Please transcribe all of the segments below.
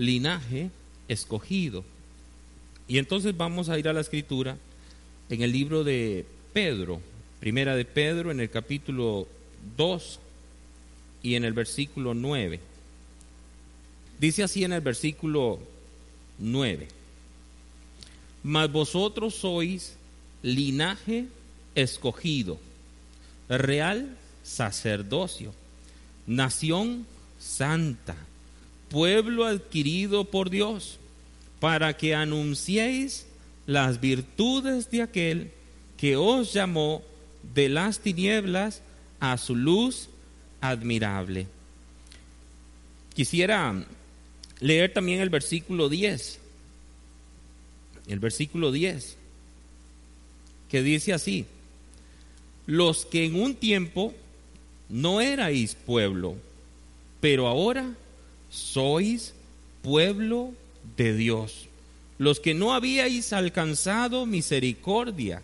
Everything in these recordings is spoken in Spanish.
linaje escogido. Y entonces vamos a ir a la escritura en el libro de Pedro, primera de Pedro, en el capítulo 2 y en el versículo 9. Dice así en el versículo 9, mas vosotros sois linaje escogido, real sacerdocio, nación santa, pueblo adquirido por Dios, para que anunciéis las virtudes de aquel que os llamó de las tinieblas a su luz admirable. Quisiera leer también el versículo 10. El versículo 10, que dice así, los que en un tiempo no erais pueblo, pero ahora sois pueblo de Dios. Los que no habíais alcanzado misericordia,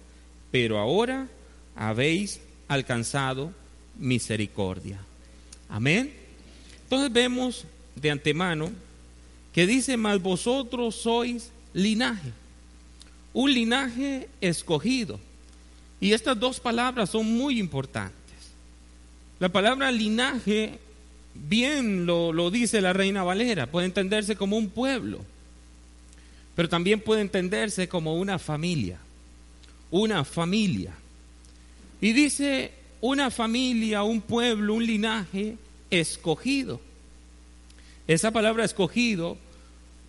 pero ahora habéis alcanzado misericordia. Amén. Entonces vemos de antemano que dice, mas vosotros sois linaje, un linaje escogido. Y estas dos palabras son muy importantes. La palabra linaje, bien lo, lo dice la reina Valera, puede entenderse como un pueblo, pero también puede entenderse como una familia, una familia. Y dice una familia, un pueblo, un linaje escogido. Esa palabra escogido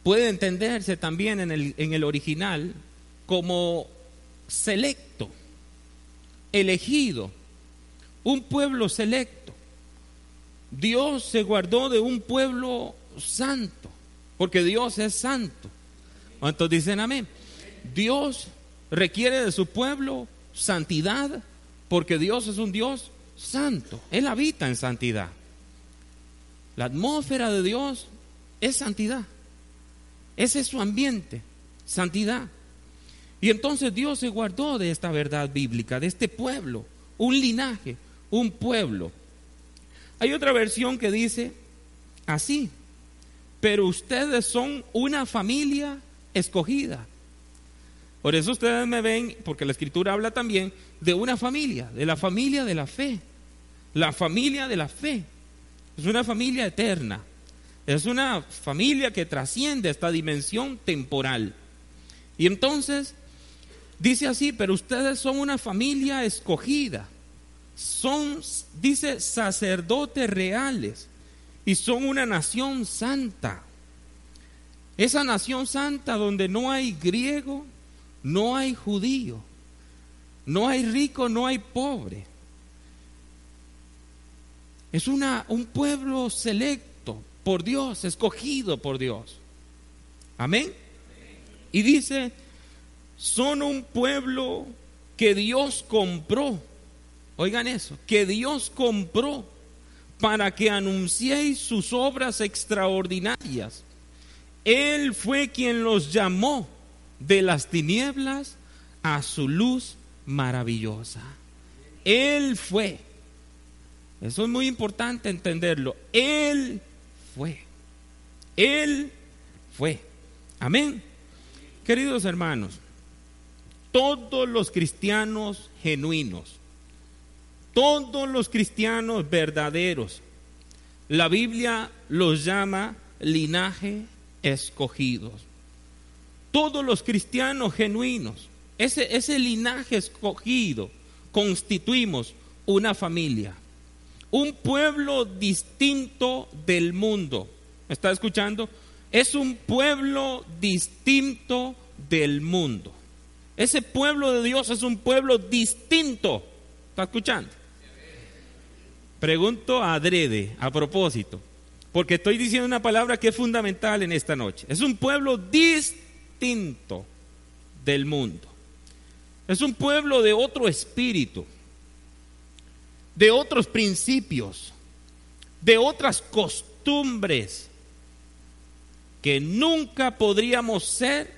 puede entenderse también en el, en el original como selecto, elegido, un pueblo selecto. Dios se guardó de un pueblo santo, porque Dios es santo. ¿Cuántos dicen amén? Dios requiere de su pueblo santidad, porque Dios es un Dios santo. Él habita en santidad. La atmósfera de Dios es santidad. Ese es su ambiente, santidad. Y entonces Dios se guardó de esta verdad bíblica, de este pueblo, un linaje, un pueblo. Hay otra versión que dice así, pero ustedes son una familia escogida. Por eso ustedes me ven, porque la escritura habla también de una familia, de la familia de la fe. La familia de la fe. Es una familia eterna. Es una familia que trasciende esta dimensión temporal. Y entonces dice así, pero ustedes son una familia escogida. Son, dice, sacerdotes reales y son una nación santa. Esa nación santa donde no hay griego, no hay judío, no hay rico, no hay pobre. Es una, un pueblo selecto por Dios, escogido por Dios. Amén. Y dice, son un pueblo que Dios compró. Oigan eso, que Dios compró para que anunciéis sus obras extraordinarias. Él fue quien los llamó de las tinieblas a su luz maravillosa. Él fue. Eso es muy importante entenderlo. Él fue. Él fue. Amén. Queridos hermanos, todos los cristianos genuinos, todos los cristianos verdaderos, la Biblia los llama linaje escogidos. Todos los cristianos genuinos, ese, ese linaje escogido, constituimos una familia un pueblo distinto del mundo. ¿Me está escuchando? Es un pueblo distinto del mundo. Ese pueblo de Dios es un pueblo distinto. ¿Está escuchando? Pregunto a adrede, a propósito, porque estoy diciendo una palabra que es fundamental en esta noche. Es un pueblo distinto del mundo. Es un pueblo de otro espíritu de otros principios, de otras costumbres que nunca podríamos ser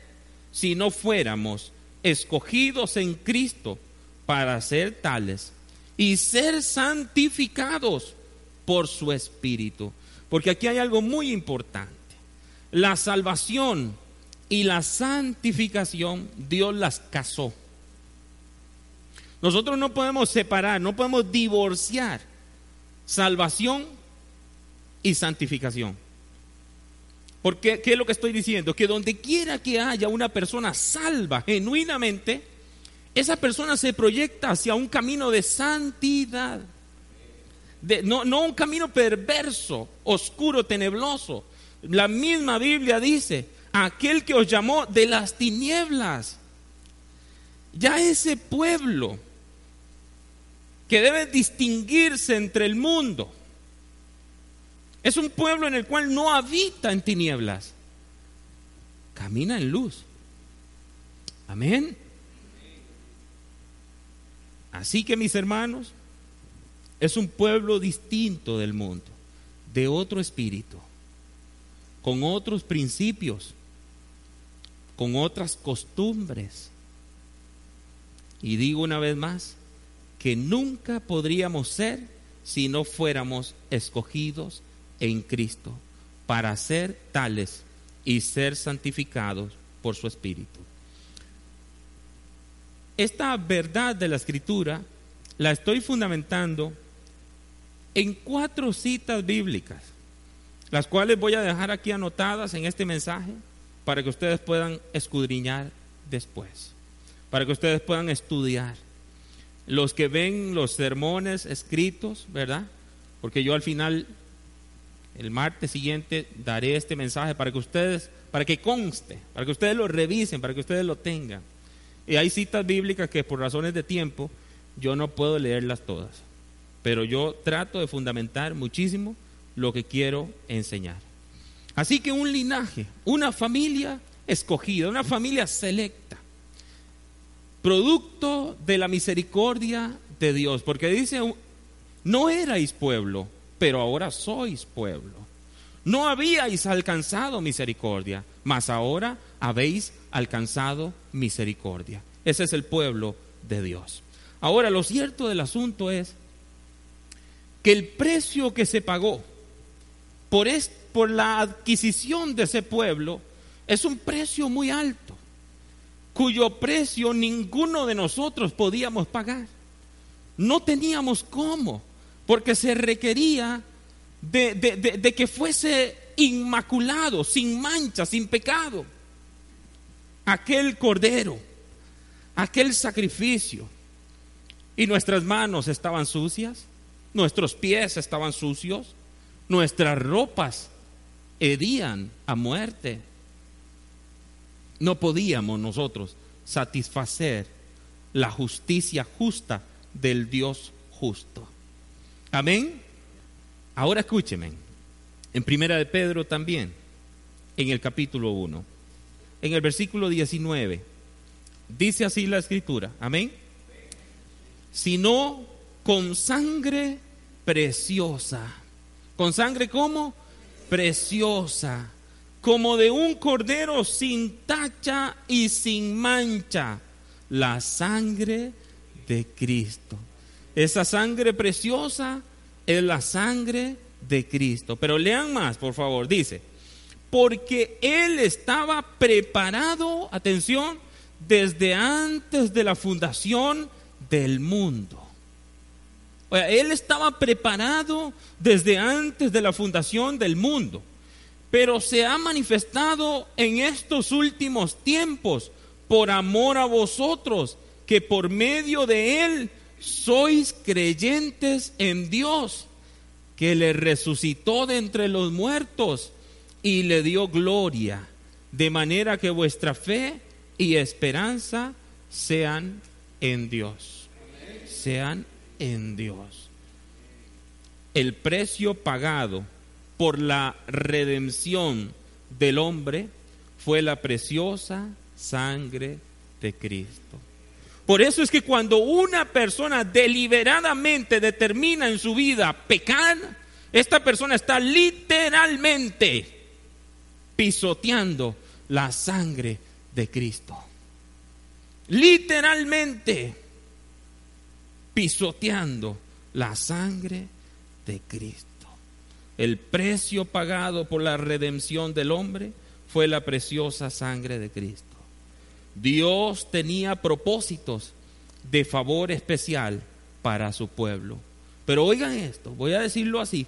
si no fuéramos escogidos en Cristo para ser tales y ser santificados por su Espíritu. Porque aquí hay algo muy importante. la salvación y la santificación, Dios las casó. Nosotros no podemos separar, no podemos divorciar salvación y santificación. Porque, ¿qué es lo que estoy diciendo? Que donde quiera que haya una persona salva genuinamente, esa persona se proyecta hacia un camino de santidad. no, no un camino perverso, oscuro, tenebroso. La misma Biblia dice, aquel que os llamó de las tinieblas. Ya ese pueblo que debe distinguirse entre el mundo es un pueblo en el cual no habita en tinieblas, camina en luz. Amén. Así que mis hermanos, es un pueblo distinto del mundo, de otro espíritu, con otros principios, con otras costumbres. Y digo una vez más, que nunca podríamos ser si no fuéramos escogidos en Cristo para ser tales y ser santificados por su Espíritu. Esta verdad de la Escritura la estoy fundamentando en cuatro citas bíblicas, las cuales voy a dejar aquí anotadas en este mensaje para que ustedes puedan escudriñar después, para que ustedes puedan estudiar. Los que ven los sermones escritos, ¿verdad? Porque yo al final el martes siguiente daré este mensaje para que ustedes, para que conste, para que ustedes lo revisen, para que ustedes lo tengan. Y hay citas bíblicas que por razones de tiempo yo no puedo leerlas todas, pero yo trato de fundamentar muchísimo lo que quiero enseñar. Así que un linaje, una familia escogida, una familia selecta, producto de la misericordia de Dios, porque dice, no erais pueblo, pero ahora sois pueblo. No habíais alcanzado misericordia, mas ahora habéis alcanzado misericordia. Ese es el pueblo de Dios. Ahora, lo cierto del asunto es que el precio que se pagó por, por la adquisición de ese pueblo es un precio muy alto, cuyo precio ninguno de nosotros podíamos pagar. No teníamos cómo porque se requería de, que fuese inmaculado, sin mancha, sin pecado. Aquel cordero, aquel sacrificio. Y nuestras manos estaban sucias, nuestros pies estaban sucios, nuestras ropas hedían a muerte. No podíamos nosotros satisfacer la justicia justa del Dios justo. Amén. Ahora escúcheme. En Primera de Pedro también, en el capítulo 1, en el versículo 19, dice así la escritura. Amén. Sino con sangre preciosa. ¿Con sangre cómo? Preciosa. Como de un cordero sin tacha y sin mancha. La sangre de Cristo. Esa sangre preciosa es la sangre de Cristo. Pero lean más, por favor. Dice, porque Él estaba preparado, atención, desde antes de la fundación del mundo. O sea, él estaba preparado desde antes de la fundación del mundo, pero se ha manifestado en estos últimos tiempos por amor a vosotros, que por medio de Él sois creyentes en Dios, que le resucitó de entre los muertos y le dio gloria, de manera que vuestra fe y esperanza sean en Dios. Sean en Dios. El precio pagado por la redención del hombre fue la preciosa sangre de Cristo. Por eso es que cuando una persona deliberadamente determina en su vida pecar, esta persona está literalmente pisoteando la sangre de Cristo. Literalmente pisoteando la sangre de Cristo. el precio pagado por la redención del hombre fue la preciosa sangre de Cristo. Dios tenía propósitos de favor especial para su pueblo. Pero oigan esto, voy a decirlo así.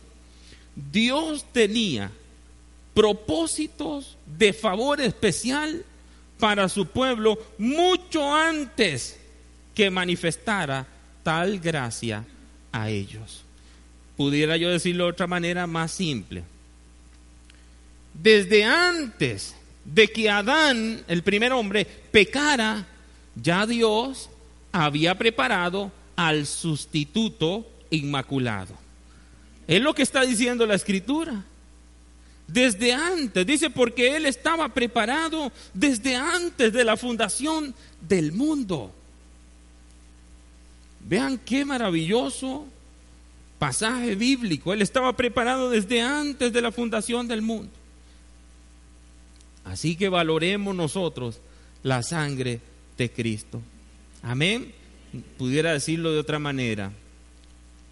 Dios tenía propósitos de favor especial para su pueblo mucho antes que manifestara tal gracia a ellos. Pudiera yo decirlo de otra manera más simple. Desde antes de que Adán, el primer hombre, pecara, ya Dios había preparado al sustituto inmaculado. Es lo que está diciendo la escritura. Desde antes, dice, porque Él estaba preparado desde antes de la fundación del mundo. Vean qué maravilloso pasaje bíblico. Él estaba preparado desde antes de la fundación del mundo. Así que valoremos nosotros la sangre de Cristo. Amén. Pudiera decirlo de otra manera.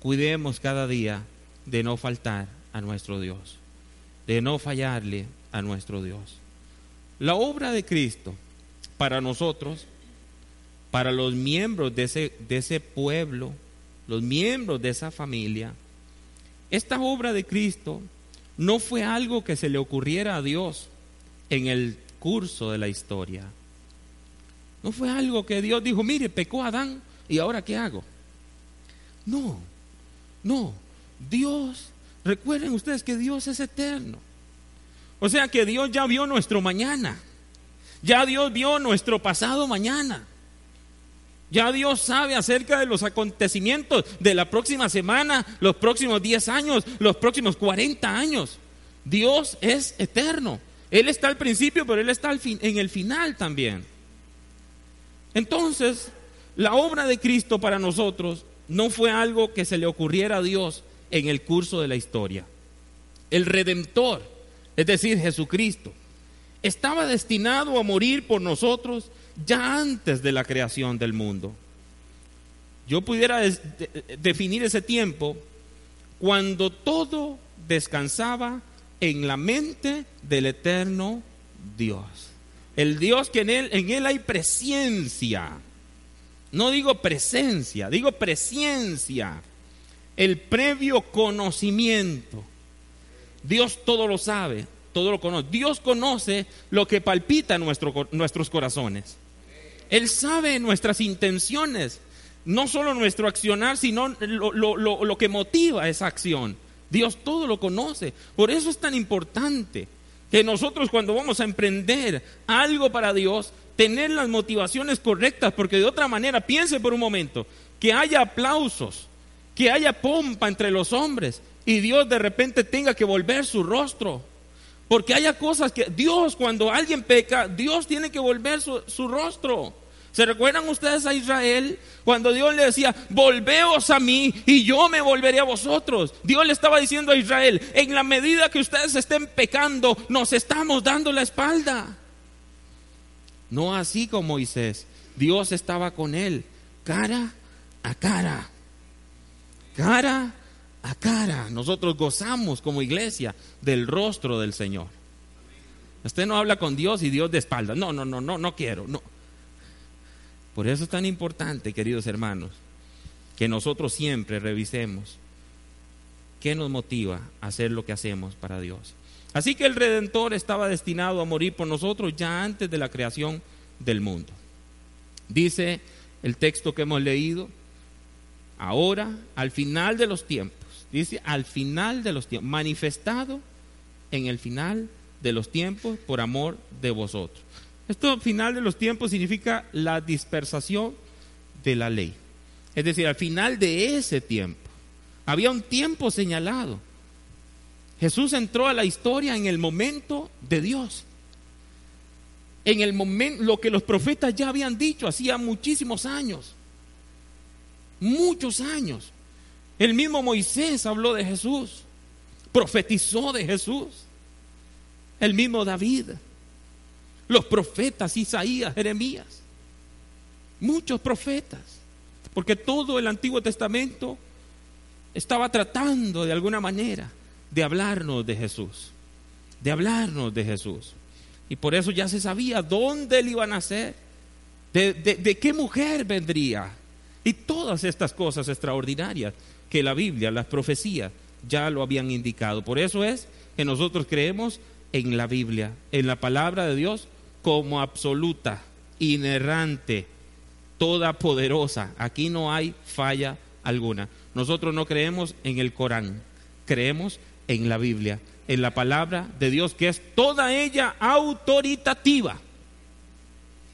Cuidemos cada día de no faltar a nuestro Dios, de no fallarle a nuestro Dios. La obra de Cristo para nosotros, para los miembros de ese, de ese pueblo, los miembros de esa familia, esta obra de Cristo no fue algo que se le ocurriera a Dios en el curso de la historia. No fue algo que Dios dijo, mire, pecó Adán y ahora qué hago. No, no, Dios, recuerden ustedes que Dios es eterno. O sea que Dios ya vio nuestro mañana. Ya Dios vio nuestro pasado mañana. Ya Dios sabe acerca de los acontecimientos de la próxima semana, los próximos 10 años, los próximos 40 años. Dios es eterno. Él está al principio, pero Él está en el final también. Entonces, la obra de Cristo para nosotros no fue algo que se le ocurriera a Dios en el curso de la historia. El Redentor, es decir, Jesucristo, estaba destinado a morir por nosotros ya antes de la creación del mundo. Yo pudiera definir ese tiempo cuando todo descansaba en la mente del eterno Dios. El Dios que en él, en él hay presencia. No digo presencia, digo presencia. El previo conocimiento. Dios todo lo sabe, todo lo conoce. Dios conoce lo que palpita nuestros corazones. Él sabe nuestras intenciones, no solo nuestro accionar, sino lo que motiva esa acción. Dios todo lo conoce. Por eso es tan importante que nosotros cuando vamos a emprender algo para Dios, tener las motivaciones correctas, porque de otra manera, piense por un momento, que haya aplausos, que haya pompa entre los hombres y Dios de repente tenga que volver su rostro. Porque haya cosas que Dios, cuando alguien peca, Dios tiene que volver su, su rostro. ¿Se recuerdan ustedes a Israel cuando Dios le decía, volveos a mí y yo me volveré a vosotros? Dios le estaba diciendo a Israel, en la medida que ustedes estén pecando, nos estamos dando la espalda. No así como Moisés. Dios estaba con él, cara a cara. Cara a cara. Nosotros gozamos como iglesia del rostro del Señor. Usted no habla con Dios y Dios de espalda. No, no, no, no, no quiero. No. Por eso es tan importante, queridos hermanos, que nosotros siempre revisemos qué nos motiva a hacer lo que hacemos para Dios. Así que el Redentor estaba destinado a morir por nosotros ya antes de la creación del mundo. Dice el texto que hemos leído, ahora, al final de los tiempos, dice al final de los tiempos, manifestado en el final de los tiempos por amor de vosotros. Esto final de los tiempos significa la dispersación de la ley. Es decir, al final de ese tiempo, había un tiempo señalado. Jesús entró a la historia en el momento de Dios. En el momento, lo que los profetas ya habían dicho hacía muchísimos años. Muchos años. El mismo Moisés habló de Jesús, profetizó de Jesús. El mismo David los profetas, Isaías, Jeremías, muchos profetas, porque todo el Antiguo Testamento estaba tratando de alguna manera de hablarnos de Jesús, de hablarnos de Jesús. Y por eso ya se sabía dónde él iba a nacer, de, de qué mujer vendría, y todas estas cosas extraordinarias que la Biblia, las profecías, ya lo habían indicado. Por eso es que nosotros creemos en la Biblia, en la palabra de Dios como absoluta, inerrante, toda poderosa. Aquí no hay falla alguna. Nosotros no creemos en el Corán, creemos en la Biblia, en la palabra de Dios, que es toda ella autoritativa.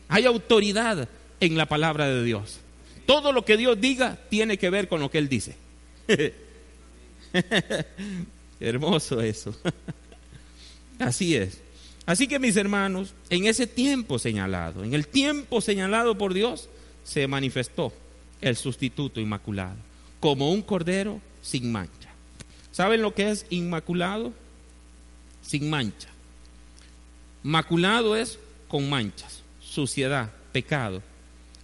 Hay autoridad en la palabra de Dios. Todo lo que Dios diga tiene que ver con lo que Él dice. Hermoso eso. Así es. Así que mis hermanos, en ese tiempo señalado, en el tiempo señalado por Dios, se manifestó el sustituto inmaculado, como un cordero sin mancha. ¿Saben lo que es inmaculado? Sin mancha. Maculado es con manchas, suciedad, pecado.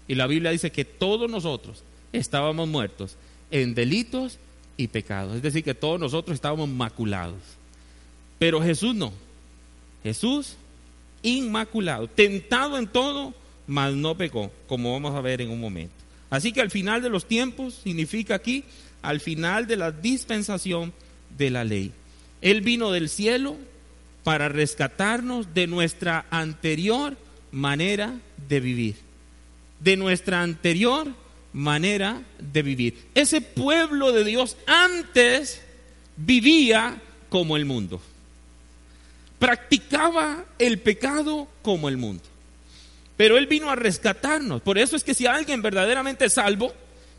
Y la Biblia dice que todos nosotros estábamos muertos en delitos y pecados. Es decir, que todos nosotros estábamos maculados. Pero Jesús no. Jesús inmaculado, tentado en todo, mas no pecó, como vamos a ver en un momento. Así que al final de los tiempos significa aquí, al final de la dispensación de la ley. Él vino del cielo para rescatarnos de nuestra anterior manera de vivir, de nuestra anterior manera de vivir. Ese pueblo de Dios antes vivía como el mundo. Practicaba el pecado como el mundo. Pero Él vino a rescatarnos. Por eso es que si alguien verdaderamente es salvo,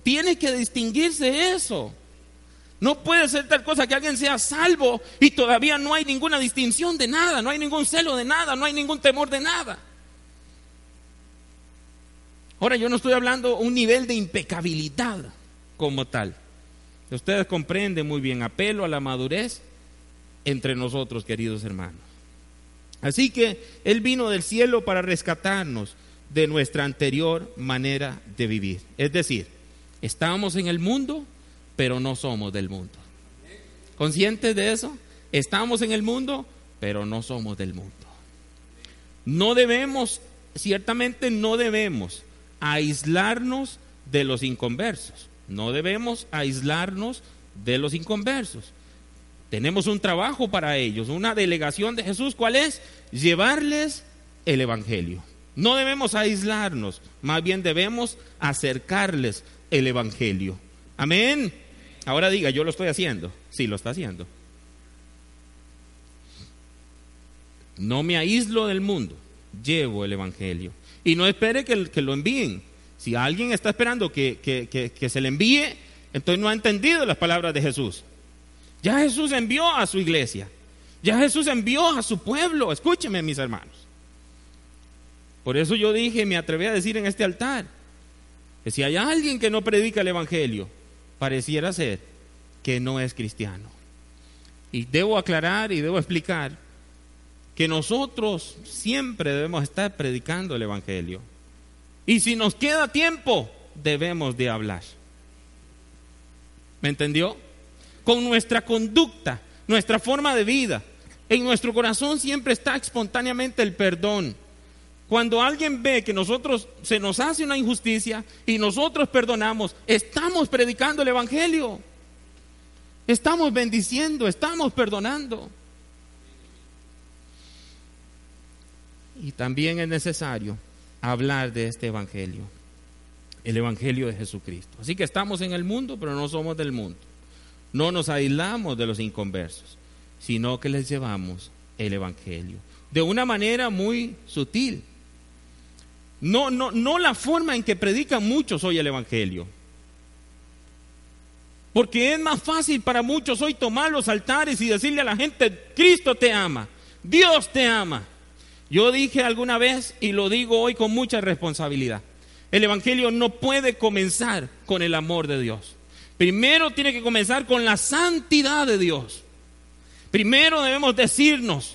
tiene que distinguirse eso. No puede ser tal cosa que alguien sea salvo y todavía no hay ninguna distinción de nada, no hay ningún celo de nada, no hay ningún temor de nada. Ahora yo no estoy hablando un nivel de impecabilidad como tal. Ustedes comprenden muy bien, apelo a la madurez entre nosotros, queridos hermanos. Así que Él vino del cielo para rescatarnos de nuestra anterior manera de vivir. Es decir, estamos en el mundo, pero no somos del mundo. ¿Conscientes de eso? Estamos en el mundo, pero no somos del mundo. No debemos, ciertamente no debemos aislarnos de los inconversos. No debemos aislarnos de los inconversos. Tenemos un trabajo para ellos, una delegación de Jesús. ¿Cuál es? Llevarles el Evangelio. No debemos aislarnos, más bien debemos acercarles el Evangelio. Amén. Ahora diga, yo lo estoy haciendo. Sí, lo está haciendo. No me aíslo del mundo, llevo el Evangelio. Y no espere que, que lo envíen. Si alguien está esperando que, que, se le envíe, entonces no ha entendido las palabras de Jesús. Ya Jesús envió a su iglesia. Ya Jesús envió a su pueblo. Escúcheme, mis hermanos. Por eso yo dije, me atreví a decir en este altar, que si hay alguien que no predica el Evangelio, pareciera ser que no es cristiano. Y debo aclarar y debo explicar que nosotros siempre debemos estar predicando el Evangelio. Y si nos queda tiempo, debemos de hablar. ¿Me entendió? Con nuestra conducta, nuestra forma de vida, en nuestro corazón siempre está espontáneamente el perdón. Cuando alguien ve que nosotros se nos hace una injusticia y nosotros perdonamos, estamos predicando el Evangelio. Estamos bendiciendo, estamos perdonando. Y también es necesario hablar de este Evangelio, el Evangelio de Jesucristo. Así que estamos en el mundo, pero no somos del mundo. No nos aislamos de los inconversos, sino que les llevamos el Evangelio. De una manera muy sutil. No, no, no la forma en que predican muchos hoy el Evangelio. Porque es más fácil para muchos hoy tomar los altares y decirle a la gente, Cristo te ama, Dios te ama. Yo dije alguna vez y lo digo hoy con mucha responsabilidad. El Evangelio no puede comenzar con el amor de Dios. Primero tiene que comenzar con la santidad de Dios. Primero debemos decirnos,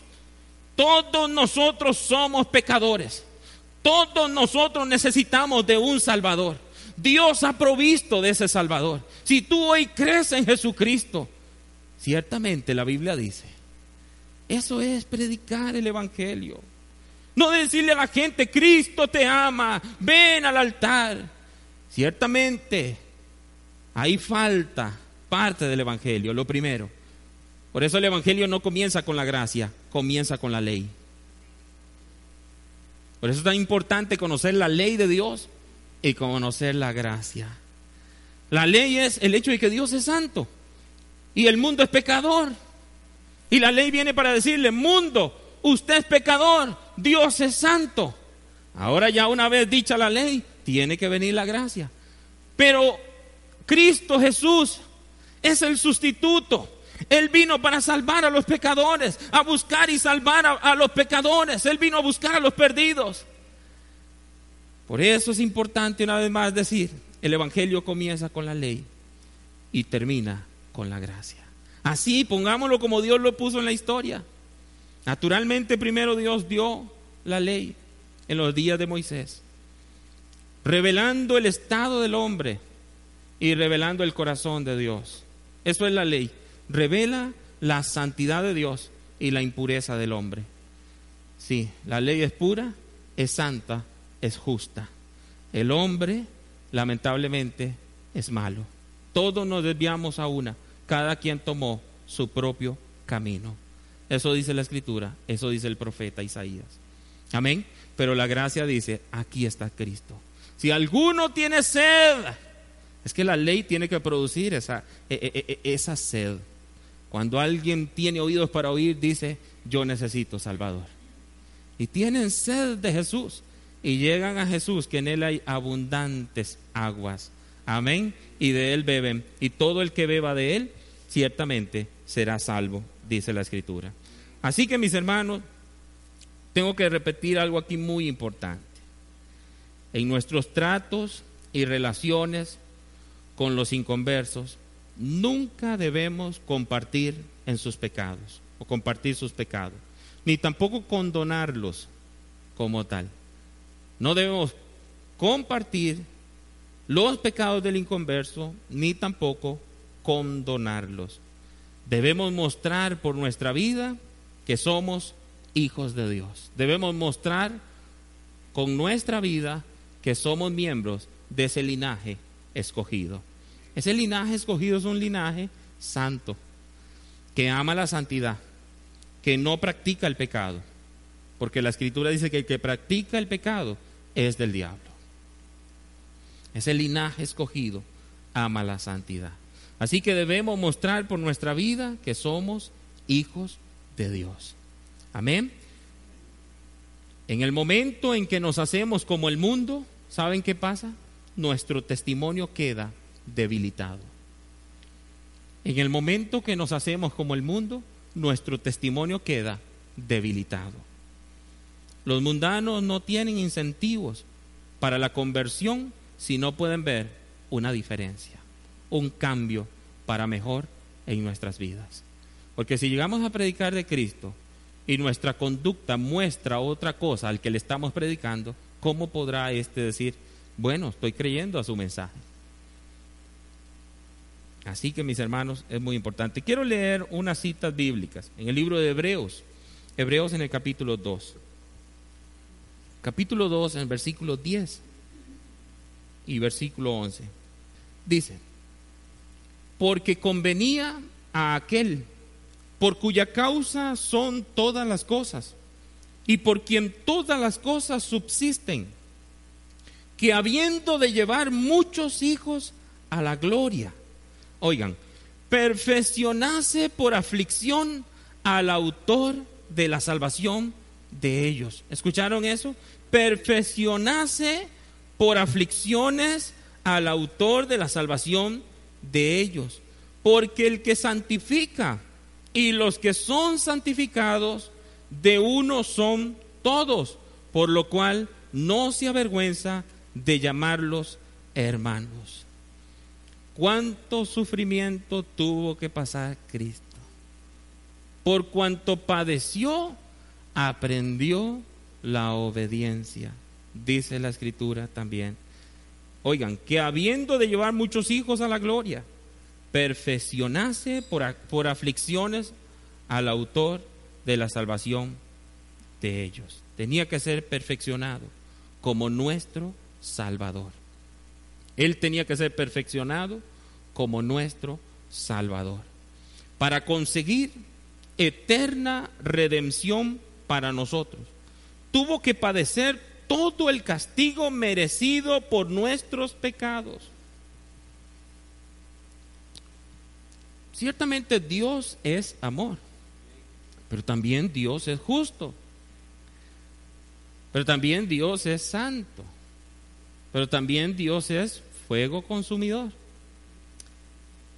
todos nosotros somos pecadores. Todos nosotros necesitamos de un Salvador. Dios ha provisto de ese Salvador. Si tú hoy crees en Jesucristo, Ciertamente la Biblia dice, eso es predicar el Evangelio. No decirle a la gente, Cristo te ama, ven al altar. Ciertamente, ahí falta parte del Evangelio, lo primero. Por eso el Evangelio no comienza con la gracia, comienza con la ley. Por eso es tan importante conocer la ley de Dios y conocer la gracia. La ley es el hecho de que Dios es santo y el mundo es pecador. Y la ley viene para decirle, mundo, usted es pecador, Dios es santo. Ahora ya una vez dicha la ley, tiene que venir la gracia. Pero Cristo Jesús es el sustituto. Él vino para salvar a los pecadores, a buscar y salvar a, los pecadores. Él vino a buscar a los perdidos. Por eso es importante una vez más decir, el Evangelio comienza con la ley y termina con la gracia. Así, pongámoslo como Dios lo puso en la historia. Naturalmente primero Dios dio la ley en los días de Moisés, revelando el estado del hombre y revelando el corazón de Dios. Eso es la ley. Revela la santidad de Dios y la impureza del hombre. Sí, la ley es pura, es santa, es justa. El hombre, lamentablemente, es malo. Todos nos desviamos a una. Cada quien tomó su propio camino. Eso dice la escritura, eso dice el profeta Isaías. Amén. Pero la gracia dice, aquí está Cristo. Si alguno tiene sed, es que la ley tiene que producir esa, e, e, e, esa sed. Cuando alguien tiene oídos para oír, dice, yo necesito Salvador. Y tienen sed de Jesús. Y llegan a Jesús, que en él hay abundantes aguas. Amén. Y de él beben. Y todo el que beba de él, ciertamente será salvo, dice la escritura. Así que mis hermanos, tengo que repetir algo aquí muy importante. En nuestros tratos y relaciones con los inconversos, nunca debemos compartir en sus pecados o compartir sus pecados, ni tampoco condonarlos como tal. No debemos compartir los pecados del inconverso, ni tampoco condonarlos. Debemos mostrar por nuestra vida que somos hijos de Dios. Debemos mostrar con nuestra vida que somos miembros de ese linaje escogido. Ese linaje escogido es un linaje santo, que ama la santidad, que no practica el pecado, porque la escritura dice que el que practica el pecado es del diablo. Ese linaje escogido ama la santidad. Así que debemos mostrar por nuestra vida que somos hijos de Dios. Amén. En el momento en que nos hacemos como el mundo, ¿saben qué pasa? Nuestro testimonio queda debilitado. En el momento que nos hacemos como el mundo, nuestro testimonio queda debilitado. Los mundanos no tienen incentivos para la conversión si no pueden ver una diferencia, un cambio para mejor en nuestras vidas. Porque si llegamos a predicar de Cristo y nuestra conducta muestra otra cosa al que le estamos predicando, ¿cómo podrá éste decir, bueno, estoy creyendo a su mensaje? Así que mis hermanos, es muy importante. Quiero leer unas citas bíblicas en el libro de Hebreos, Hebreos en el capítulo 2. Capítulo 2, en el versículo 10 y versículo 11. Dice, porque convenía a aquel por cuya causa son todas las cosas y por quien todas las cosas subsisten, que habiendo de llevar muchos hijos a la gloria, oigan, perfeccionase por aflicción al autor de la salvación de ellos. ¿Escucharon eso? Perfeccionase por aflicciones al autor de la salvación de ellos. Porque el que santifica y los que son santificados de uno son todos, por lo cual no se avergüenza de llamarlos hermanos cuánto sufrimiento tuvo que pasar Cristo. Por cuanto padeció, aprendió la obediencia, dice la escritura también. Oigan, que habiendo de llevar muchos hijos a la gloria, perfeccionase por, por aflicciones al autor de la salvación de ellos. Tenía que ser perfeccionado como nuestro Salvador. Él tenía que ser perfeccionado como nuestro Salvador. Para conseguir eterna redención para nosotros, tuvo que padecer todo el castigo merecido por nuestros pecados. Ciertamente Dios es amor, pero también Dios es justo, pero también Dios es santo, pero también Dios es fuego consumidor.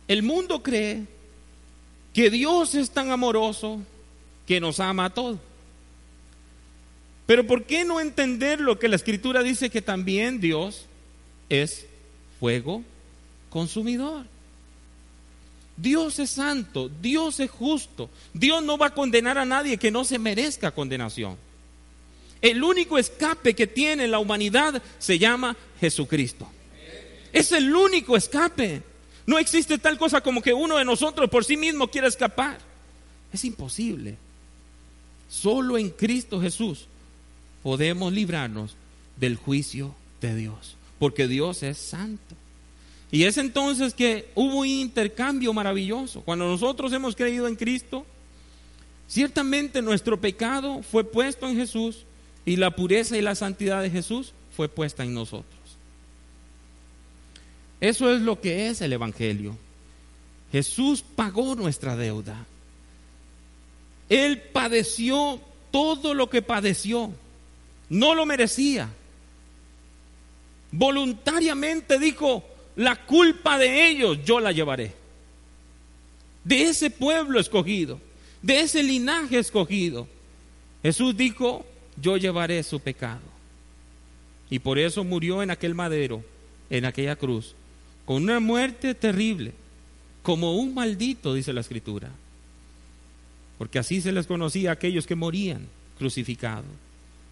El mundo cree que Dios es tan amoroso que nos ama a todos. Pero ¿por qué no entender lo que la escritura dice que también Dios es fuego consumidor? Dios es santo, Dios es justo, Dios no va a condenar a nadie que no se merezca condenación. El único escape que tiene la humanidad se llama Jesucristo. Es el único escape. No existe tal cosa como que uno de nosotros por sí mismo quiera escapar. Es imposible. Solo en Cristo Jesús podemos librarnos del juicio de Dios, porque Dios es santo. Y es entonces que hubo un intercambio maravilloso. Cuando nosotros hemos creído en Cristo, ciertamente nuestro pecado fue puesto en Jesús y la pureza y la santidad de Jesús fue puesta en nosotros. Eso es lo que es el Evangelio. Jesús pagó nuestra deuda. Él padeció todo lo que padeció no lo merecía. Voluntariamente dijo, la culpa de ellos yo la llevaré. De ese pueblo escogido, de ese linaje escogido. Jesús dijo, yo llevaré su pecado. Y por eso murió en aquel madero, en aquella cruz, con una muerte terrible, como un maldito, dice la escritura. Porque así se les conocía a aquellos que morían crucificados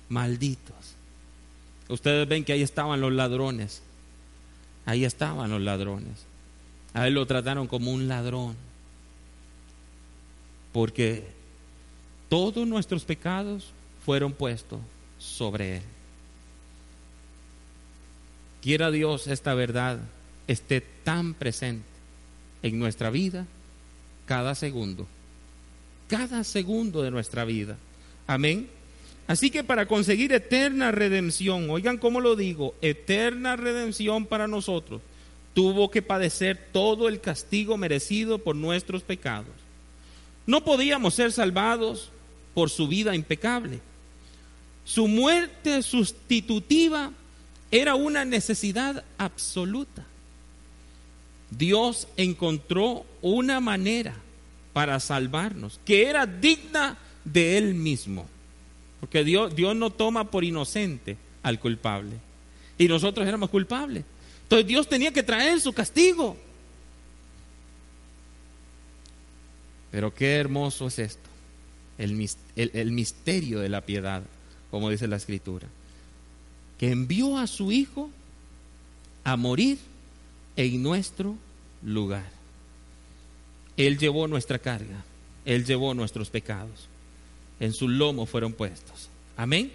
malditos. Ustedes ven que ahí estaban los ladrones. Ahí estaban los ladrones. A él lo trataron como un ladrón. Porque todos nuestros pecados fueron puestos sobre él. Quiera Dios esta verdad esté tan presente en nuestra vida cada segundo. Cada segundo de nuestra vida. Amén. Así que para conseguir eterna redención, oigan cómo lo digo, eterna redención para nosotros, tuvo que padecer todo el castigo merecido por nuestros pecados. No podíamos ser salvados por su vida impecable. Su muerte sustitutiva era una necesidad absoluta. Dios encontró una manera para salvarnos que era digna de Él mismo. Porque Dios, Dios no toma por inocente al culpable. Y nosotros éramos culpables. Entonces Dios tenía que traer su castigo. Pero qué hermoso es esto. El, el, misterio de la piedad, como dice la escritura. Que envió a su Hijo a morir en nuestro lugar. Él llevó nuestra carga. Él llevó nuestros pecados en su lomo fueron puestos. Amén.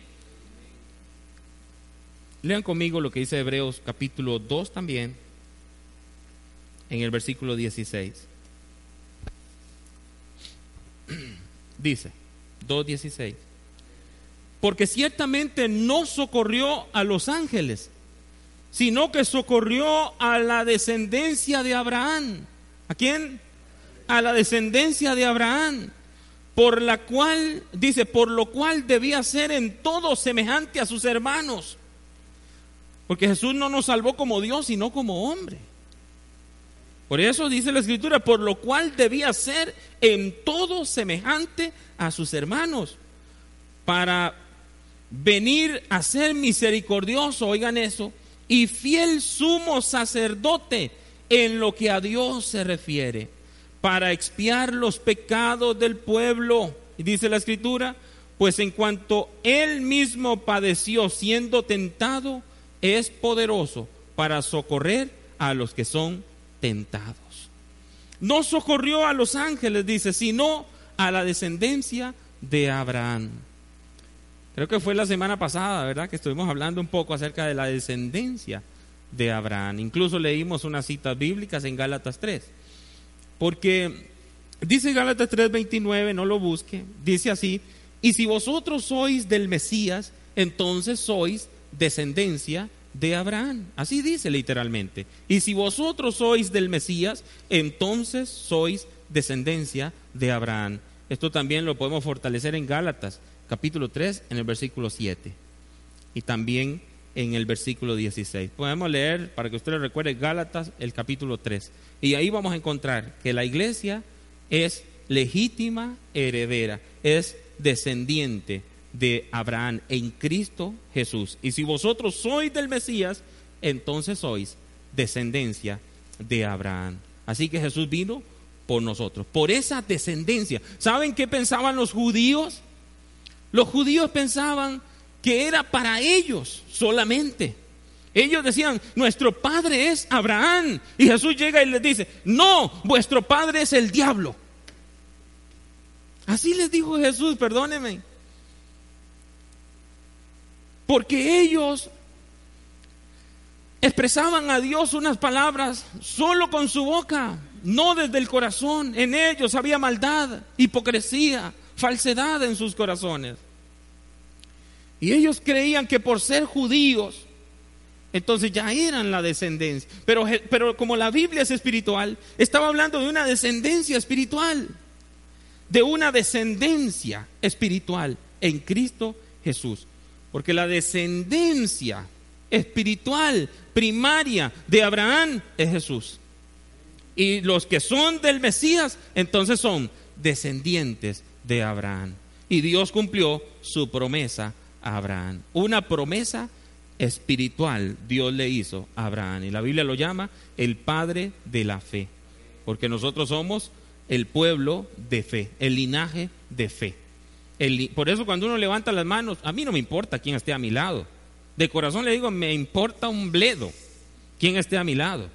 Lean conmigo lo que dice Hebreos capítulo 2 también, en el versículo 16. Dice, 2.16. Porque ciertamente no socorrió a los ángeles, sino que socorrió a la descendencia de Abraham. ¿A quién? A la descendencia de Abraham por la cual, dice, por lo cual debía ser en todo semejante a sus hermanos. Porque Jesús no nos salvó como Dios, sino como hombre. Por eso dice la escritura, por lo cual debía ser en todo semejante a sus hermanos, para venir a ser misericordioso, oigan eso, y fiel sumo sacerdote en lo que a Dios se refiere para expiar los pecados del pueblo. Y dice la escritura, pues en cuanto él mismo padeció siendo tentado, es poderoso para socorrer a los que son tentados. no socorrió a los ángeles, dice, sino a la descendencia de Abraham. Creo que fue la semana pasada, ¿verdad? Que estuvimos hablando un poco acerca de la descendencia de Abraham. Incluso leímos unas citas bíblicas en Gálatas 3. Porque dice Gálatas 3:29, no lo busque, dice así, y si vosotros sois del Mesías, entonces sois descendencia de Abraham. Así dice literalmente. Y si vosotros sois del Mesías, entonces sois descendencia de Abraham. Esto también lo podemos fortalecer en Gálatas, capítulo 3, en el versículo 7. Y también en el versículo 16. Podemos leer, para que usted lo recuerde, Gálatas, el capítulo 3. Y ahí vamos a encontrar que la iglesia es legítima heredera, es descendiente de Abraham en Cristo Jesús. Y si vosotros sois del Mesías, entonces sois descendencia de Abraham. Así que Jesús vino por nosotros, por esa descendencia. ¿Saben qué pensaban los judíos? Los judíos pensaban que era para ellos solamente. Ellos decían, nuestro padre es Abraham. Y Jesús llega y les dice, no, vuestro padre es el diablo. Así les dijo Jesús, perdónenme. Porque ellos expresaban a Dios unas palabras solo con su boca, no desde el corazón. En ellos había maldad, hipocresía, falsedad en sus corazones. Y ellos creían que por ser judíos, entonces ya eran la descendencia. Pero, pero como la Biblia es espiritual, estaba hablando de una descendencia espiritual. De una descendencia espiritual en Cristo Jesús. Porque la descendencia espiritual primaria de Abraham es Jesús. Y los que son del Mesías, entonces son descendientes de Abraham. Y Dios cumplió su promesa a Abraham. Una promesa espiritual Dios le hizo a Abraham. Y la Biblia lo llama el padre de la fe. Porque nosotros somos el pueblo de fe, el linaje de fe por eso cuando uno levanta las manos, a mí no me importa quién esté a mi lado. De corazón le digo, me importa un bledo quién esté a mi lado.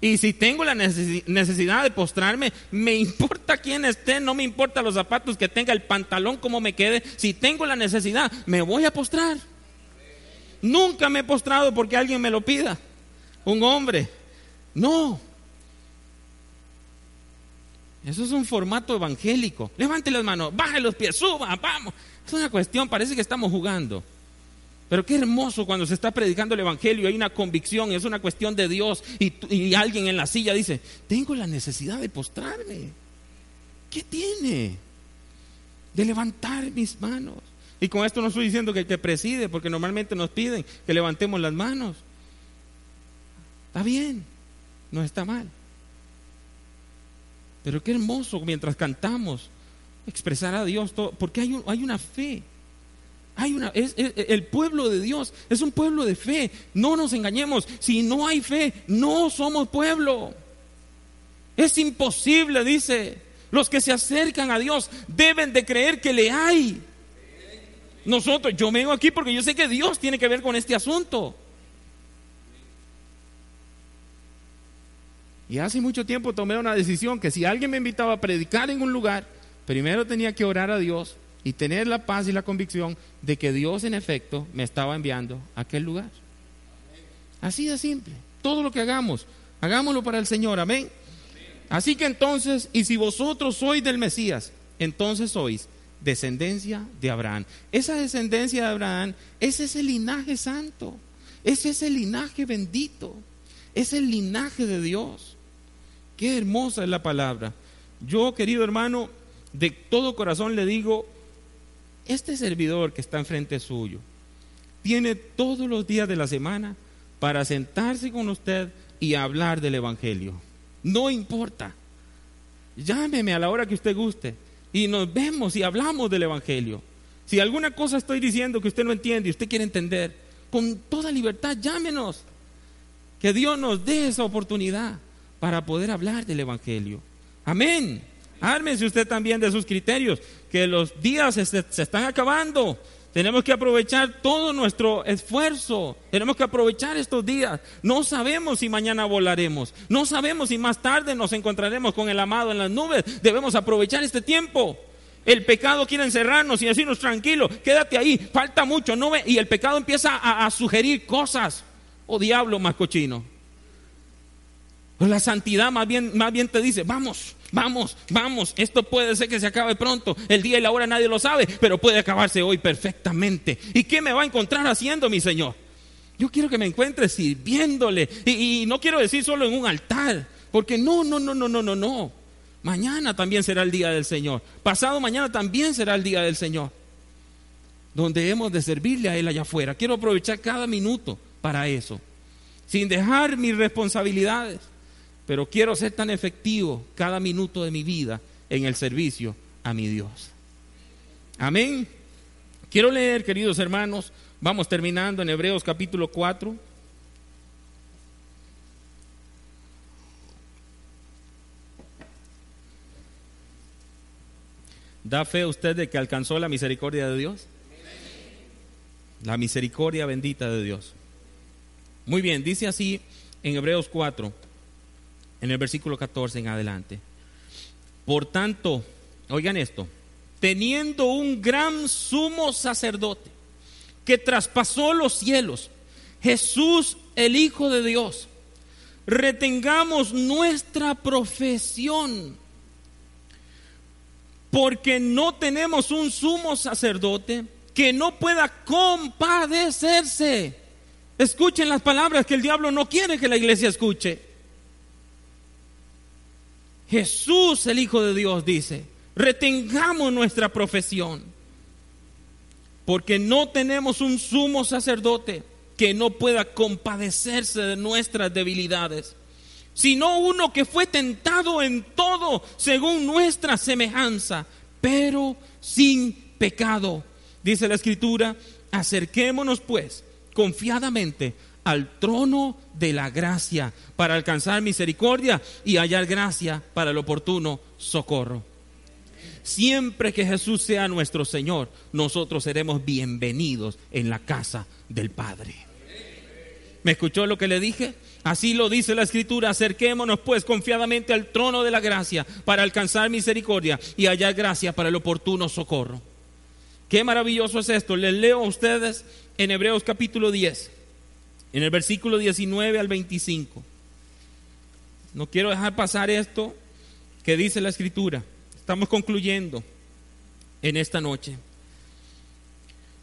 Y si tengo la necesidad de postrarme, me importa quién esté, no me importa los zapatos que tenga, el pantalón como me quede. Si tengo la necesidad, me voy a postrar. Nunca me he postrado porque alguien me lo pida. Un hombre. No, eso es un formato evangélico. Levante las manos, baje los pies, suba, vamos. Es una cuestión, parece que estamos jugando. Pero qué hermoso cuando se está predicando el Evangelio, hay una convicción, es una cuestión de Dios y, y alguien en la silla dice, tengo la necesidad de postrarme. ¿Qué tiene? De levantar mis manos. Y con esto no estoy diciendo que el que preside, porque normalmente nos piden que levantemos las manos. Está bien, no está mal. Pero qué hermoso mientras cantamos expresar a Dios todo, porque hay, hay una fe. Hay una, es, el pueblo de Dios es un pueblo de fe. No nos engañemos. Si no hay fe, no somos pueblo. Es imposible, dice. Los que se acercan a Dios deben de creer que le hay. Nosotros, yo vengo aquí porque yo sé que Dios tiene que ver con este asunto. Y hace mucho tiempo tomé una decisión que si alguien me invitaba a predicar en un lugar, primero tenía que orar a Dios y tener la paz y la convicción de que Dios en efecto me estaba enviando a aquel lugar. Así de simple. Todo lo que hagamos, hagámoslo para el Señor. Amén. Así que entonces, y si vosotros sois del Mesías, entonces sois descendencia de Abraham. Esa descendencia de Abraham es ese linaje santo, es ese linaje bendito, es el linaje de Dios. Qué hermosa es la palabra. Yo, querido hermano, de todo corazón le digo, este servidor que está enfrente suyo, tiene todos los días de la semana para sentarse con usted y hablar del Evangelio. No importa. Llámeme a la hora que usted guste y nos vemos y hablamos del Evangelio. Si alguna cosa estoy diciendo que usted no entiende y usted quiere entender, con toda libertad llámenos. Que Dios nos dé esa oportunidad para poder hablar del Evangelio. Amén. Ármese usted también de sus criterios, que los días se, están acabando. Tenemos que aprovechar todo nuestro esfuerzo. Tenemos que aprovechar estos días. No sabemos si mañana volaremos. No sabemos si más tarde nos encontraremos con el amado en las nubes. Debemos aprovechar este tiempo. El pecado quiere encerrarnos y decirnos tranquilo, quédate ahí, falta mucho. Y el pecado empieza a, sugerir cosas. Oh diablo más cochino. Pues la santidad más bien, más bien te dice, vamos, vamos, vamos, esto puede ser que se acabe pronto, el día y la hora nadie lo sabe, pero puede acabarse hoy perfectamente. ¿Y qué me va a encontrar haciendo, mi Señor? Yo quiero que me encuentre sirviéndole, y, y no quiero decir solo en un altar, porque no, no, no, no, no, no, no. Mañana también será el día del Señor. Pasado mañana también será el día del Señor. Donde hemos de servirle a Él allá afuera. Quiero aprovechar cada minuto para eso. Sin dejar mis responsabilidades. Pero quiero ser tan efectivo cada minuto de mi vida en el servicio a mi Dios. Amén. Quiero leer, queridos hermanos, vamos terminando en Hebreos capítulo 4. ¿Da fe usted de que alcanzó la misericordia de Dios? La misericordia bendita de Dios. Muy bien, dice así en Hebreos 4, en el versículo 14 en adelante. Por tanto, oigan esto, teniendo un gran sumo sacerdote que traspasó los cielos, Jesús el Hijo de Dios, retengamos nuestra profesión porque no tenemos un sumo sacerdote que no pueda compadecerse. Escuchen las palabras que el diablo no quiere que la iglesia escuche. Jesús, el Hijo de Dios, dice, retengamos nuestra profesión, porque no tenemos un sumo sacerdote que no pueda compadecerse de nuestras debilidades sino uno que fue tentado en todo según nuestra semejanza, pero sin pecado. Dice la escritura, acerquémonos pues confiadamente al trono de la gracia para alcanzar misericordia y hallar gracia para el oportuno socorro. Siempre que Jesús sea nuestro Señor, nosotros seremos bienvenidos en la casa del Padre. ¿Me escuchó lo que le dije? Así lo dice la escritura, acerquémonos pues confiadamente al trono de la gracia para alcanzar misericordia y hallar gracia para el oportuno socorro. Qué maravilloso es esto. Les leo a ustedes en Hebreos capítulo 10, en el versículo 19 al 25. No quiero dejar pasar esto que dice la escritura. Estamos concluyendo en esta noche.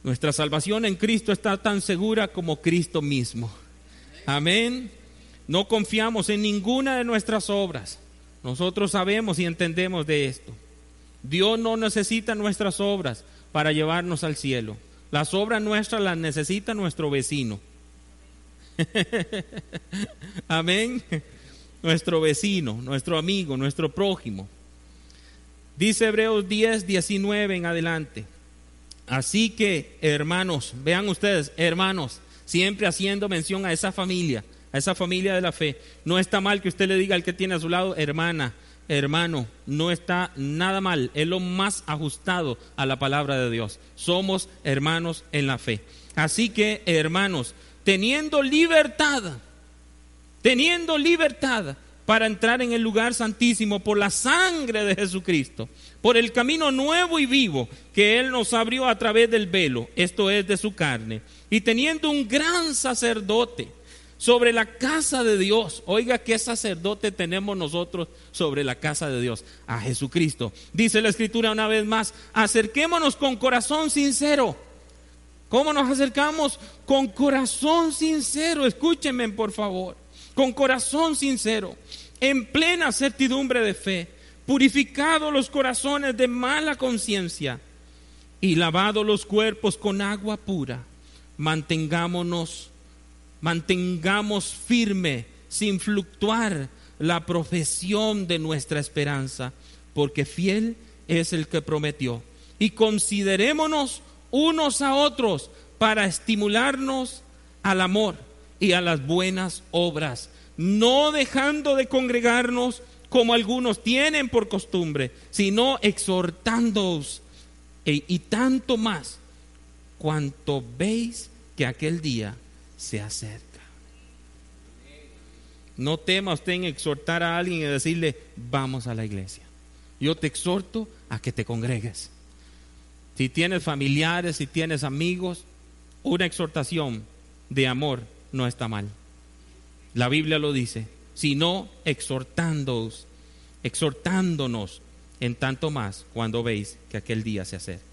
Nuestra salvación en Cristo está tan segura como Cristo mismo. Amén. No confiamos en ninguna de nuestras obras. Nosotros sabemos y entendemos de esto. Dios no necesita nuestras obras para llevarnos al cielo. Las obras nuestras las necesita nuestro vecino. Amén. Nuestro vecino, nuestro amigo, nuestro prójimo. Dice Hebreos 10, 19 en adelante. Así que, hermanos, vean ustedes, hermanos, siempre haciendo mención a esa familia a esa familia de la fe. No está mal que usted le diga al que tiene a su lado, hermana, hermano, no está nada mal. Es lo más ajustado a la palabra de Dios. Somos hermanos en la fe. Así que, hermanos, teniendo libertad, teniendo libertad para entrar en el lugar santísimo por la sangre de Jesucristo, por el camino nuevo y vivo que Él nos abrió a través del velo, esto es de su carne, y teniendo un gran sacerdote, sobre la casa de Dios. Oiga, ¿qué sacerdote tenemos nosotros sobre la casa de Dios? A Jesucristo. Dice la escritura una vez más, acerquémonos con corazón sincero. ¿Cómo nos acercamos? Con corazón sincero. Escúchenme, por favor. Con corazón sincero. En plena certidumbre de fe. Purificado los corazones de mala conciencia. Y lavado los cuerpos con agua pura. Mantengámonos mantengamos firme, sin fluctuar, la profesión de nuestra esperanza, porque fiel es el que prometió. Y considerémonos unos a otros para estimularnos al amor y a las buenas obras, no dejando de congregarnos como algunos tienen por costumbre, sino exhortándoos e, y tanto más cuanto veis que aquel día se acerca. No tema usted en exhortar a alguien y decirle, vamos a la iglesia. Yo te exhorto a que te congregues. Si tienes familiares, si tienes amigos, una exhortación de amor no está mal. La Biblia lo dice, sino exhortándoos, exhortándonos en tanto más cuando veis que aquel día se acerca.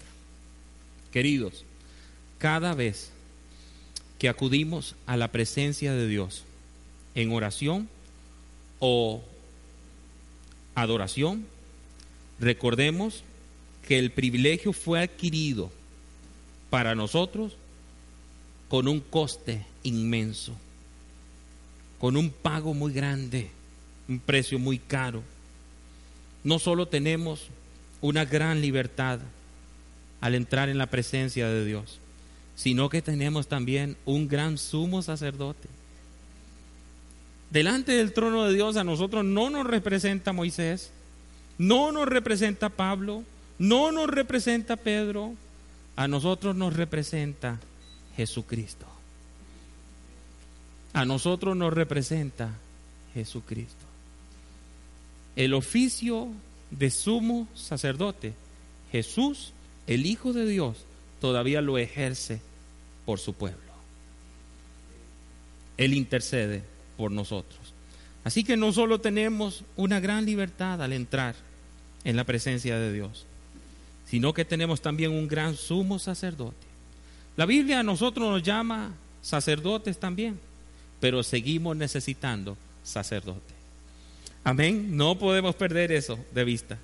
Queridos, cada vez que acudimos a la presencia de Dios en oración o adoración, recordemos que el privilegio fue adquirido para nosotros con un coste inmenso, con un pago muy grande, un precio muy caro. No solo tenemos una gran libertad al entrar en la presencia de Dios, sino que tenemos también un gran sumo sacerdote. Delante del trono de Dios a nosotros no nos representa Moisés, no nos representa Pablo, no nos representa Pedro, a nosotros nos representa Jesucristo. A nosotros nos representa Jesucristo. El oficio de sumo sacerdote, Jesús, el Hijo de Dios, todavía lo ejerce por su pueblo. Él intercede por nosotros. Así que no solo tenemos una gran libertad al entrar en la presencia de Dios, sino que tenemos también un gran sumo sacerdote. La Biblia a nosotros nos llama sacerdotes también, pero seguimos necesitando sacerdotes. Amén. No podemos perder eso de vista.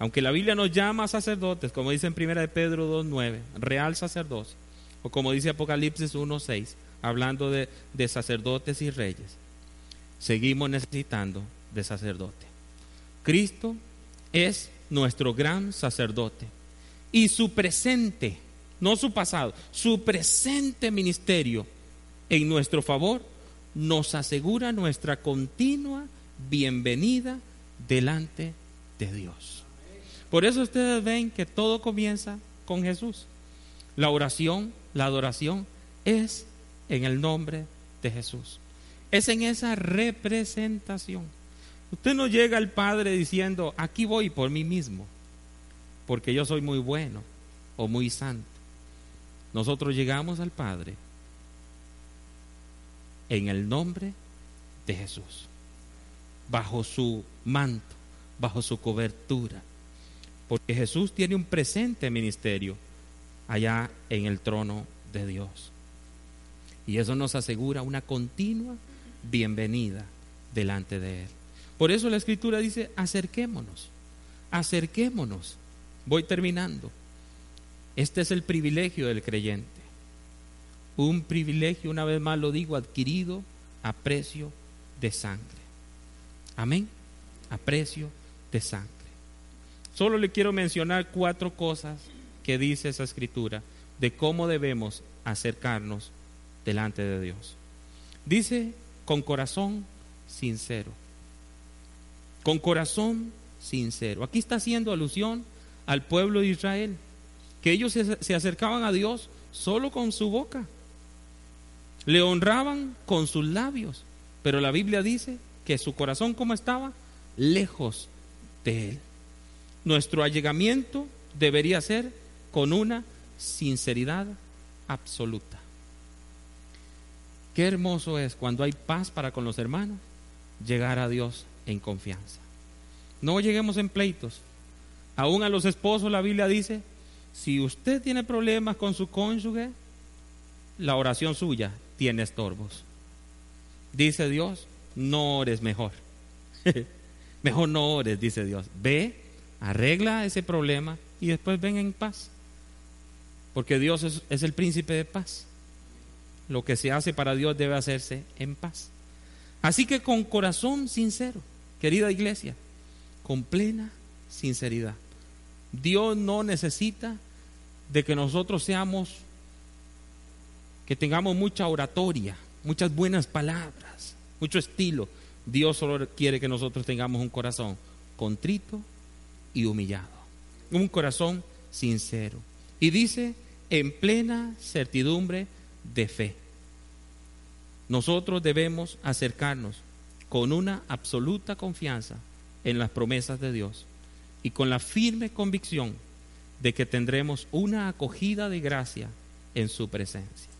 Aunque la Biblia nos llama sacerdotes, como dice en 1 de Pedro 2.9, real sacerdocio, o como dice Apocalipsis 1.6, hablando de, de sacerdotes y reyes, seguimos necesitando de sacerdote. Cristo es nuestro gran sacerdote y su presente, no su pasado, su presente ministerio en nuestro favor nos asegura nuestra continua bienvenida delante de Dios. Por eso ustedes ven que todo comienza con Jesús. La oración, la adoración es en el nombre de Jesús. Es en esa representación. Usted no llega al Padre diciendo, aquí voy por mí mismo, porque yo soy muy bueno o muy santo. Nosotros llegamos al Padre en el nombre de Jesús, bajo su manto, bajo su cobertura, porque Jesús tiene un presente ministerio allá en el trono de Dios. Y eso nos asegura una continua bienvenida delante de Él. Por eso la escritura dice, acerquémonos, acerquémonos. Voy terminando. Este es el privilegio del creyente. Un privilegio, una vez más lo digo, adquirido a precio de sangre. Amén. A precio de sangre. Solo le quiero mencionar cuatro cosas que dice esa escritura de cómo debemos acercarnos delante de Dios. Dice con corazón sincero. Con corazón sincero. Aquí está haciendo alusión al pueblo de Israel, que ellos se, acercaban a Dios solo con su boca. Le honraban con sus labios, pero la Biblia dice que su corazón como estaba lejos de él. Nuestro allegamiento debería ser con una sinceridad absoluta. Qué hermoso es cuando hay paz para con los hermanos, llegar a Dios en confianza. No lleguemos en pleitos. Aún a los esposos la Biblia dice, si usted tiene problemas con su cónyuge, la oración suya tiene estorbos. Dice Dios, no ores mejor. mejor no ores, dice Dios. Ve, arregla ese problema y después ven en paz. Porque Dios es, es el príncipe de paz. Lo que se hace para Dios debe hacerse en paz. Así que con corazón sincero, querida iglesia, con plena sinceridad. Dios no necesita de que nosotros seamos, que tengamos mucha oratoria, muchas buenas palabras, mucho estilo. Dios solo quiere que nosotros tengamos un corazón contrito y humillado, un corazón sincero. Y dice en plena certidumbre de fe. Nosotros debemos acercarnos con una absoluta confianza en las promesas de Dios y con la firme convicción de que tendremos una acogida de gracia en su presencia.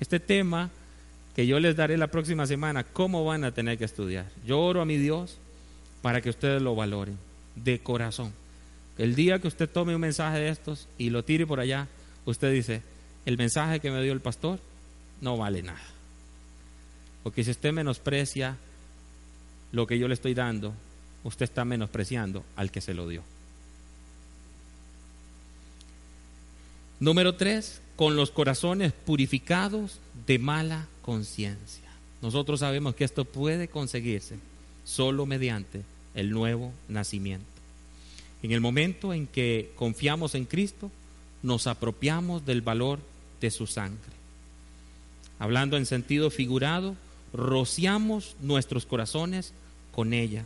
Este tema que yo les daré la próxima semana, ¿cómo van a tener que estudiar? Yo oro a mi Dios para que ustedes lo valoren de corazón. El día que usted tome un mensaje de estos y lo tire por allá, usted dice, el mensaje que me dio el pastor no vale nada. Porque si usted menosprecia lo que yo le estoy dando, usted está menospreciando al que se lo dio. Número tres, con los corazones purificados de mala conciencia. Nosotros sabemos que esto puede conseguirse solo mediante el nuevo nacimiento. En el momento en que confiamos en Cristo, nos apropiamos del valor de su sangre. Hablando en sentido figurado, rociamos nuestros corazones con ella,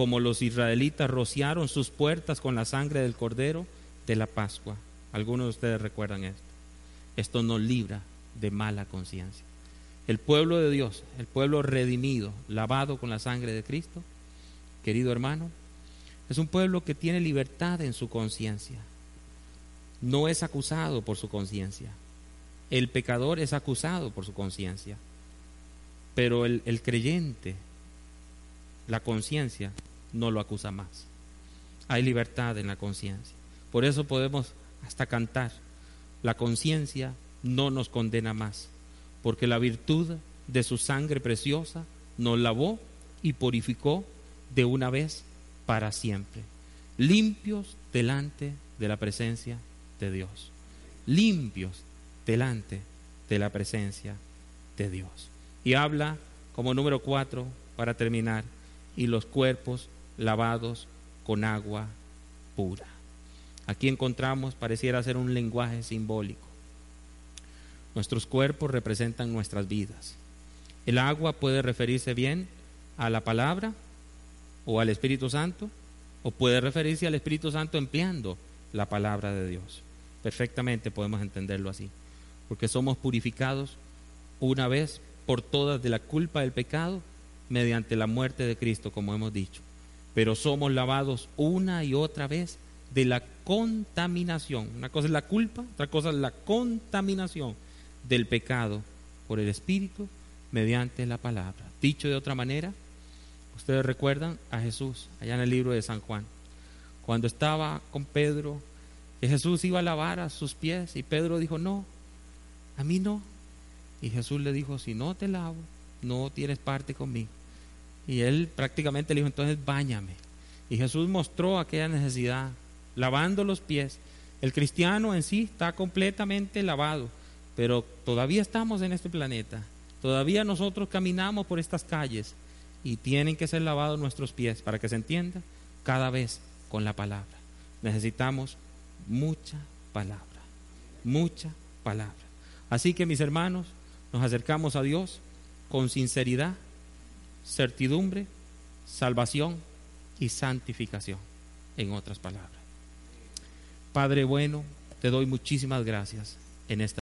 como los israelitas rociaron sus puertas con la sangre del cordero de la Pascua. Algunos de ustedes recuerdan esto. Esto nos libra de mala conciencia. El pueblo de Dios, el pueblo redimido, lavado con la sangre de Cristo, querido hermano, es un pueblo que tiene libertad en su conciencia. No es acusado por su conciencia. El pecador es acusado por su conciencia. Pero el, el creyente, la conciencia, no lo acusa más. Hay libertad en la conciencia. Por eso podemos hasta cantar. La conciencia no nos condena más, porque la virtud de su sangre preciosa nos lavó y purificó de una vez para siempre, limpios delante de la presencia de Dios, limpios delante de la presencia de Dios. Y habla como número cuatro, para terminar, y los cuerpos lavados con agua pura. Aquí encontramos, pareciera ser un lenguaje simbólico. Nuestros cuerpos representan nuestras vidas. El agua puede referirse bien a la palabra o al Espíritu Santo, o puede referirse al Espíritu Santo empleando la palabra de Dios. Perfectamente podemos entenderlo así, porque somos purificados una vez por todas de la culpa del pecado mediante la muerte de Cristo, como hemos dicho, pero somos lavados una y otra vez de la contaminación. Una cosa es la culpa, otra cosa es la contaminación del pecado por el Espíritu mediante la palabra. Dicho de otra manera, ustedes recuerdan a Jesús allá en el libro de San Juan, cuando estaba con Pedro, que Jesús iba a lavar a sus pies y Pedro dijo, no, a mí no. Y Jesús le dijo, si no te lavo, no tienes parte conmigo. Y él prácticamente le dijo, entonces báñame. Y Jesús mostró aquella necesidad, lavando los pies. El cristiano en sí está completamente lavado, pero todavía estamos en este planeta. Todavía nosotros caminamos por estas calles y tienen que ser lavados nuestros pies para que se entienda cada vez con la palabra. Necesitamos mucha palabra, mucha palabra. Así que mis hermanos, nos acercamos a Dios con sinceridad, certidumbre, salvación y santificación, en otras palabras. Padre bueno, te doy muchísimas gracias en esta